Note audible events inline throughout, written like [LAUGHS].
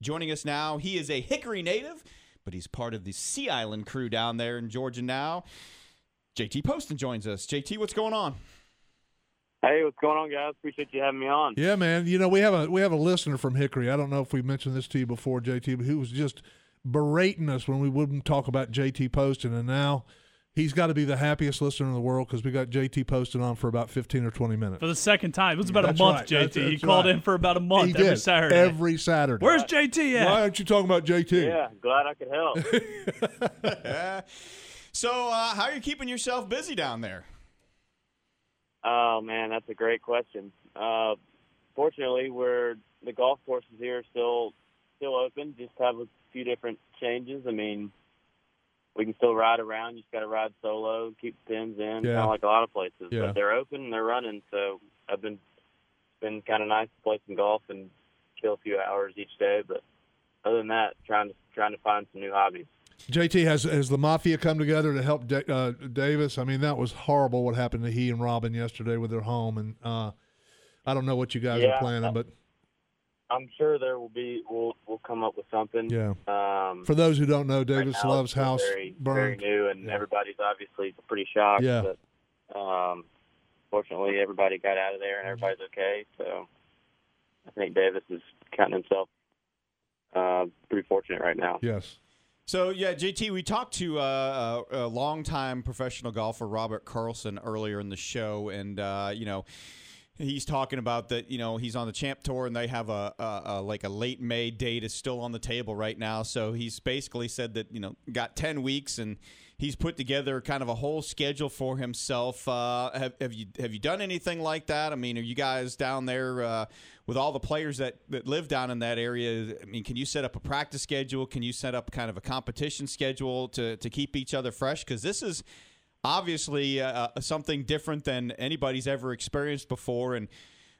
Joining us now, he is a Hickory native, but he's part of the Sea Island crew down there in Georgia now. JT Poston joins us. JT, what's going on? Hey, what's going on, guys? Appreciate you having me on. Yeah, man. You know, we have a we have a listener from Hickory. I don't know if we mentioned this to you before, JT, but who was just berating us when we wouldn't talk about JT Poston, and now he's got to be the happiest listener in the world because we got JT Poston on for about fifteen or twenty minutes for the second time. It was about That's a month, right. JT. That's- he that's called right. in for about a month he every did. Saturday. Every Saturday. Where's JT at? Why aren't you talking about JT? Yeah, glad I could help. [LAUGHS] [LAUGHS] so, uh, how are you keeping yourself busy down there? oh man, that's a great question. Uh, fortunately, we're the golf courses here are still still open. Just have a few different changes. I mean, we can still ride around. You just got to ride solo, keep the pins in, kind of like a lot of places. Yeah. But they're open and they're running. So I've been it's been kind of nice to play some golf and kill a few hours each day. But other than that, trying to trying to find some new hobbies. JT has has the mafia come together to help Da- uh, Davis. I mean, that was horrible what happened to he and Robin yesterday with their home, and uh, I don't know what you guys Yeah. are planning, but I'm sure there will be. We'll we'll come up with something. yeah. Um, For those who don't know, right Davis now Love's house very, very new, and Yeah. everybody's obviously pretty shocked. Yeah. But um, fortunately, everybody got out of there, and everybody's okay. So I think Davis is counting himself uh, pretty fortunate right now. Yes. So yeah, JT, we talked to uh, a, a longtime professional golfer Robert Karlsson earlier in the show, and uh, you know. He's talking about that, you know, he's on the champ tour and they have a, a, a like a late May date is still on the table right now. So he's basically said that, you know, got 10 weeks and he's put together kind of a whole schedule for himself. Uh, have, have you have you done anything like that? I mean, are you guys down there uh, with all the players that, that live down in that area? I mean, can you set up a practice schedule? Can you set up kind of a competition schedule to, to keep each other fresh? Because this is obviously uh, something different than anybody's ever experienced before. And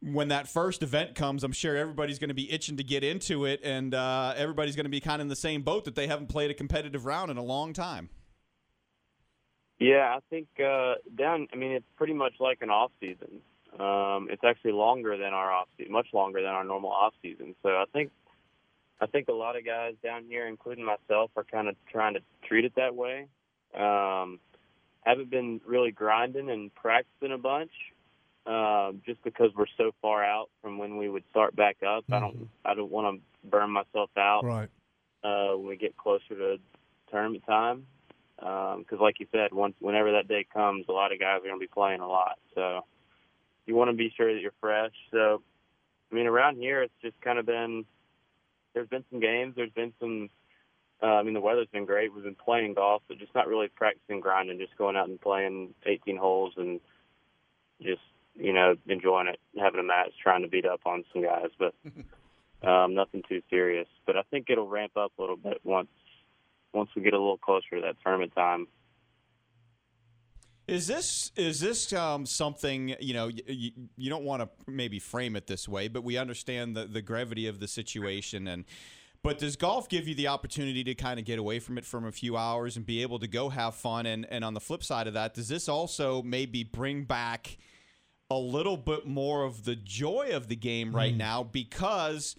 when that first event comes, I'm sure everybody's going to be itching to get into it, and uh, everybody's going to be kind of in the same boat that they haven't played a competitive round in a long time. Yeah, I think uh, down. I mean, it's pretty much like an off season. Um, it's actually longer than our off season, much longer than our normal off season. So I think, I think a lot of guys down here, including myself, are kind of trying to treat it that way. Um, haven't been really grinding and practicing a bunch, um, just because we're so far out from when we would start back up. I don't, I don't want to burn myself out Right. uh, when we get closer to tournament time. Because, like you said, once whenever that day comes, a lot of guys are going to be playing a lot. So you want to be sure that you're fresh. So, I mean, around here, it's just kind of been. There's been some games. There's been some. Uh, I mean, the weather's been great. We've been playing golf, but just not really practicing grinding. Just going out and playing 18 holes and just you know enjoying it, having a match, trying to beat up on some guys, but [LAUGHS] um, nothing too serious. But I think it'll ramp up a little bit once once we get a little closer to that tournament time. Is this is this um, something you know? You, you don't want to maybe frame it this way, but we understand the the gravity of the situation. And but does golf give you the opportunity to kind of get away from it for a few hours and be able to go have fun? And and on the flip side of that, does this also maybe bring back a little bit more of the joy of the game right mm. now because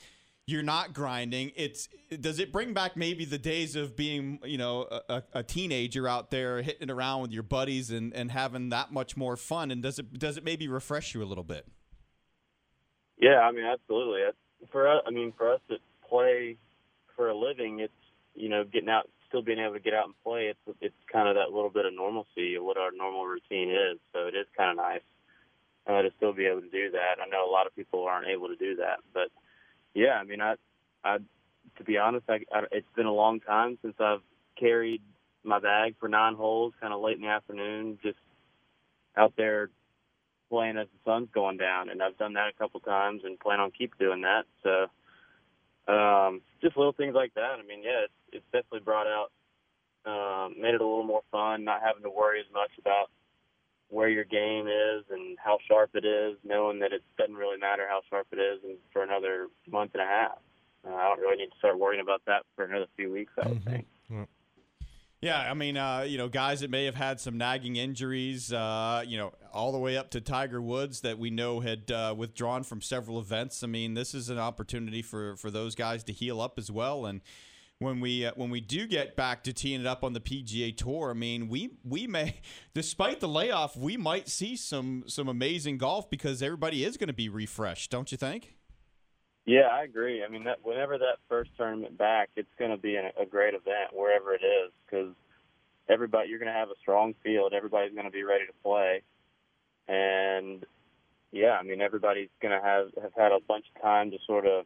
you're not grinding. It's does it bring back maybe the days of being you know a, a teenager out there hitting it around with your buddies and, and having that much more fun? And does it does it maybe refresh you a little bit? Yeah, I mean, absolutely. For us, I mean, for us to play for a living, it's you know getting out, still being able to get out and play. It's it's kind of that little bit of normalcy of what our normal routine is. So it is kind of nice uh, to still be able to do that. I know a lot of people aren't able to do that, but yeah, I mean, I, I, to be honest, I, I it's been a long time since I've carried my bag for nine holes, kind of late in the afternoon, just out there playing as the sun's going down, and I've done that a couple times and plan on keep doing that. So, um, just little things like that. I mean, yeah, it's, it's definitely brought out, um, made it a little more fun, not having to worry as much about where your game is and how sharp it is, knowing that it doesn't really matter how sharp it is, and for another month and a half. Uh, I don't really need to start worrying about that for another few weeks. I would Mhm. think. Yeah, I mean, uh, you know, guys that may have had some nagging injuries, uh, you know, all the way up to Tiger Woods that we know had uh, withdrawn from several events. I mean, this is an opportunity for for those guys to heal up as well. And when we uh, when we do get back to teeing it up on the PGA Tour, I mean, we we may, [LAUGHS] despite the layoff, we might see some some amazing golf because everybody is going to be refreshed, don't you think? Yeah, I agree. I mean, that whenever that first tournament back, it's going to be a great event wherever it is because everybody you're going to have a strong field. Everybody's going to be ready to play, and yeah, I mean, everybody's going to have have had a bunch of time to sort of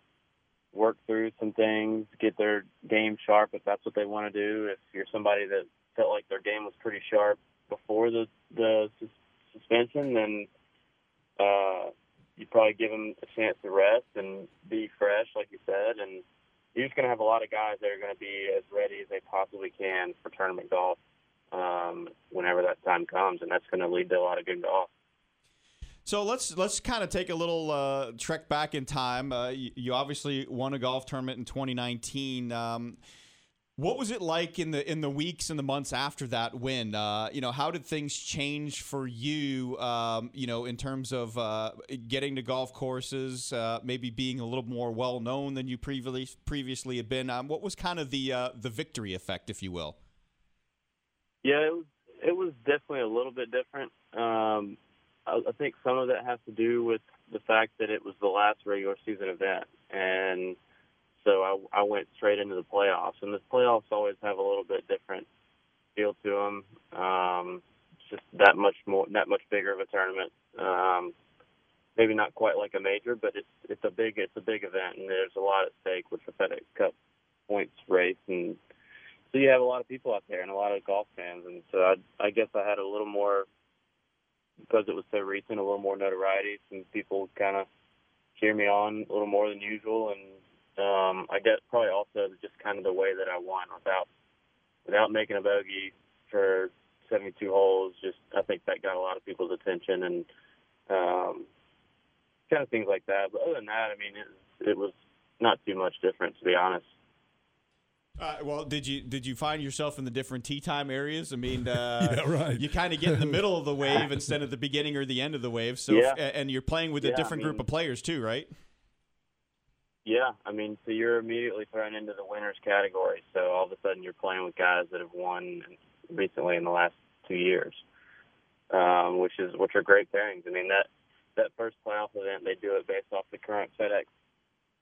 work through some things, get their game sharp if that's what they want to do. If you're somebody that felt like their game was pretty sharp before the the suspension, then uh, you probably give them a chance to rest and be fresh, like you said, and you're just going to have a lot of guys that are going to be as ready as they possibly can for tournament golf um, whenever that time comes, and that's going to lead to a lot of good golf. So let's let's kind of take a little uh, trek back in time. Uh, you, you, obviously won a golf tournament in 2019. Um, what was it like in the in the weeks and the months after that win? Uh, you know, how did things change for you? Um, you know, in terms of uh, getting to golf courses, uh, maybe being a little more well known than you previously previously had been. Um, what was kind of the uh, the victory effect, if you will? Yeah, it was it was definitely a little bit different. Um, I, I think some of that has to do with the fact that it was the last regular season event and so I, I went straight into the playoffs. And the playoffs always have a little bit different feel to them. Um, just that much more, that much bigger of a tournament. Um, maybe not quite like a major, but it's it's a big it's a big event, and there's a lot at stake with the FedEx Cup points race, and so you have a lot of people out there and a lot of golf fans, and so I I guess I had a little more because it was so recent, a little more notoriety, and people kind of cheer me on a little more than usual, and um, I guess probably also just kind of the way that I won without without making a bogey for 72 holes. Just I think that got a lot of people's attention and um, kind of things like that. But other than that, I mean, it, it was not too much different to be honest. Uh, well, did you did you find yourself in the different tee time areas? I mean, [LAUGHS] uh, yeah, right. You kind of get in the middle of the [LAUGHS] wave instead of the beginning or the end of the wave. So, yeah. and you're playing with a different I mean, group of players too, right? Yeah, I mean, so you're immediately thrown into the winners category. So all of a sudden, you're playing with guys that have won recently in the last two years, um, which is which are great pairings. I mean that that first playoff event, they do it based off the current FedEx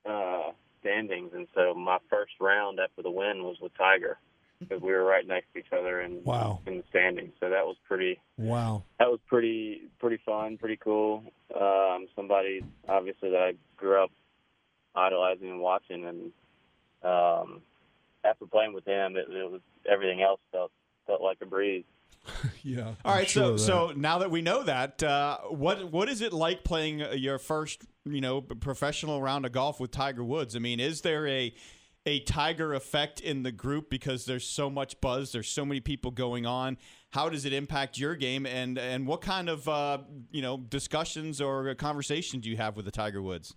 uh, standings, and so my first round after the win was with Tiger because we were right next to each other in wow. in the standings. So that was pretty wow. That was pretty pretty fun, pretty cool. Um, somebody obviously that I grew up idolizing and watching. And um, after playing with him, it, it was everything else felt felt like a breeze. [LAUGHS] yeah. All right. Sure so so now that we know that, uh, what what is it like playing your first you know professional round of golf with Tiger Woods? I mean, is there a a Tiger effect in the group because there's so much buzz, there's so many people going on. How does it impact your game, and and what kind of uh, you know discussions or conversations do you have with the Tiger Woods?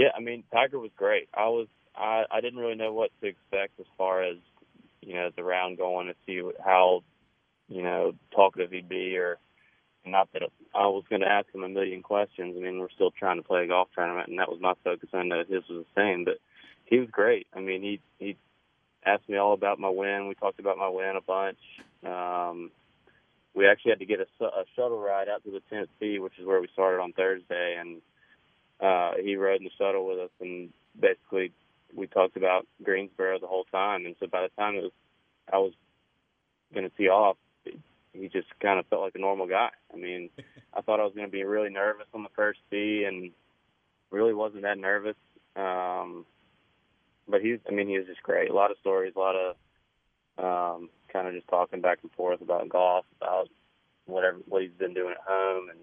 Yeah, I mean Tiger was great. I was I I didn't really know what to expect as far as you know the round going to see how you know talkative he'd be or not that I was going to ask him a million questions. I mean, we're still trying to play a golf tournament, and that was my focus. I know his was the same, but he was great. I mean, he he asked me all about my win. We talked about my win a bunch. Um, we actually had to get a, a shuttle ride out to the 10th tee, which is where we started on Thursday, and uh, he rode in the shuttle with us, and basically we talked about Greensboro the whole time. And so by the time it was, I was going to tee off, he just kind of felt like a normal guy. I mean, [LAUGHS] I thought I was going to be really nervous on the first tee, and really wasn't that nervous. Um, but he's, I mean, he was just great. A lot of stories, a lot of um, kind of just talking back and forth about golf, about whatever what he's been doing at home, and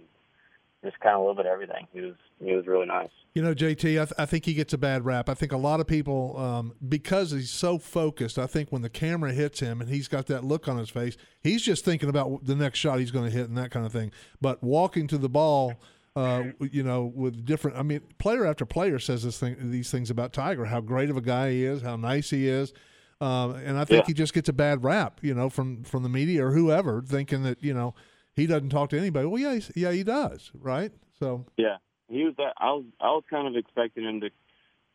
just kind of a little bit of everything. He was he was really nice. You know, JT, I, th- I think he gets a bad rap. I think a lot of people, um, because he's so focused, I think when the camera hits him and he's got that look on his face, he's just thinking about the next shot he's going to hit and that kind of thing. But walking to the ball, uh, you know, with different, I mean, player after player says this thing, these things about Tiger, how great of a guy he is, how nice he is. Um, and I think Yeah. he just gets a bad rap, you know, from from the media or whoever, thinking that you know he doesn't talk to anybody. Well, yeah, yeah, he does, right? So Yeah, he was that. I was I was kind of expecting him to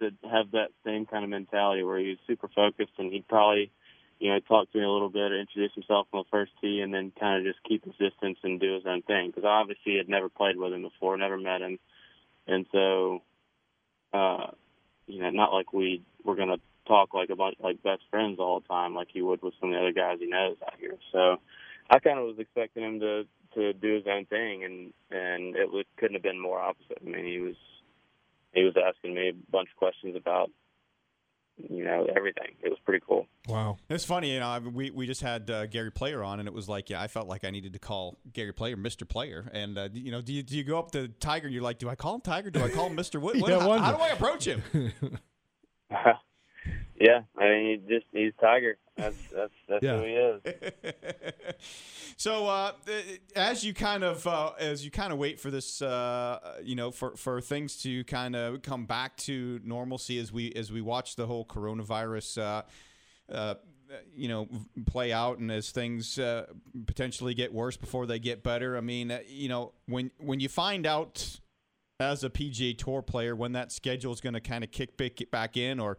to have that same kind of mentality where he was super focused and he'd probably, you know, talk to me a little bit, introduce himself on the first tee, and then kind of just keep his distance and do his own thing. Because obviously, had never played with him before, never met him, and so, uh, you know, not like we were gonna talk like a bunch like best friends all the time, like he would with some of the other guys he knows out here. So, I kind of was expecting him to to do his own thing, and and it would, couldn't have been more opposite. I mean, he was he was asking me a bunch of questions about you know everything. It was pretty cool. wow, It's funny, you know. We we just had uh, Gary Player on, and it was like, yeah, I felt like I needed to call Gary Player Mister Player, and uh, you know, do you do you go up to Tiger and you're like, do I call him Tiger? Do I call him Mister Wood? [LAUGHS] Yeah, how, how do I approach him? [LAUGHS] yeah, I mean, he just he's Tiger. That's that's that's Yeah. who he is. [LAUGHS] so uh, as you kind of uh, as you kind of wait for this, uh, you know, for, for things to kind of come back to normalcy as we as we watch the whole coronavirus. Uh, uh, you know, play out, and as things uh, potentially get worse before they get better. I mean, uh, you know, when when you find out as a PGA Tour player when that schedule is going to kind of kick back, in, or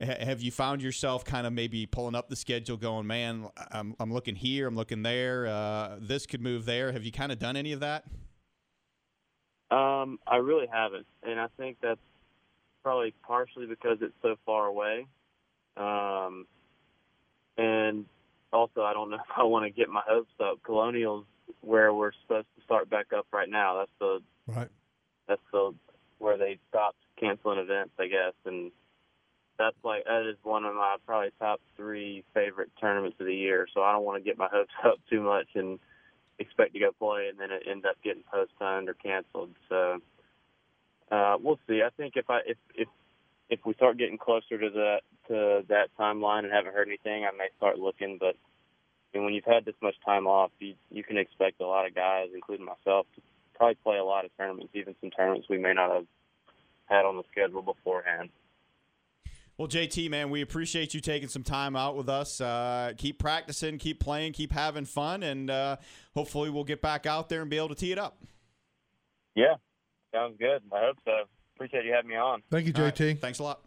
have you found yourself kind of maybe pulling up the schedule, going, "Man, I'm, I'm looking here, I'm looking there, uh, this could move there." Have you kind of done any of that? Um, I really haven't, and I think that's probably partially because it's so far away. Um, and also, I don't know [LAUGHS] if I want to get my hopes up. Colonials, where we're supposed to start back up right now, that's the right, that's the where they stopped canceling events, I guess, and that's like that is one of my probably top three favorite tournaments of the year. So I don't want to get my hopes [LAUGHS] up too much and expect to go play, and then it end up getting postponed or canceled. So uh, we'll see. I think if I if if if we start getting closer to that to that timeline and haven't heard anything, I may start looking. But I mean, when you've had this much time off, you you can expect a lot of guys, including myself, to probably play a lot of tournaments, even some tournaments we may not have had on the schedule beforehand. Well, JT, man, we appreciate you taking some time out with us. Uh, keep practicing, keep playing, keep having fun, and uh, hopefully we'll get back out there and be able to tee it up. Yeah, sounds good. I hope so. Appreciate you having me on. thank you, All right. JT. Thanks a lot.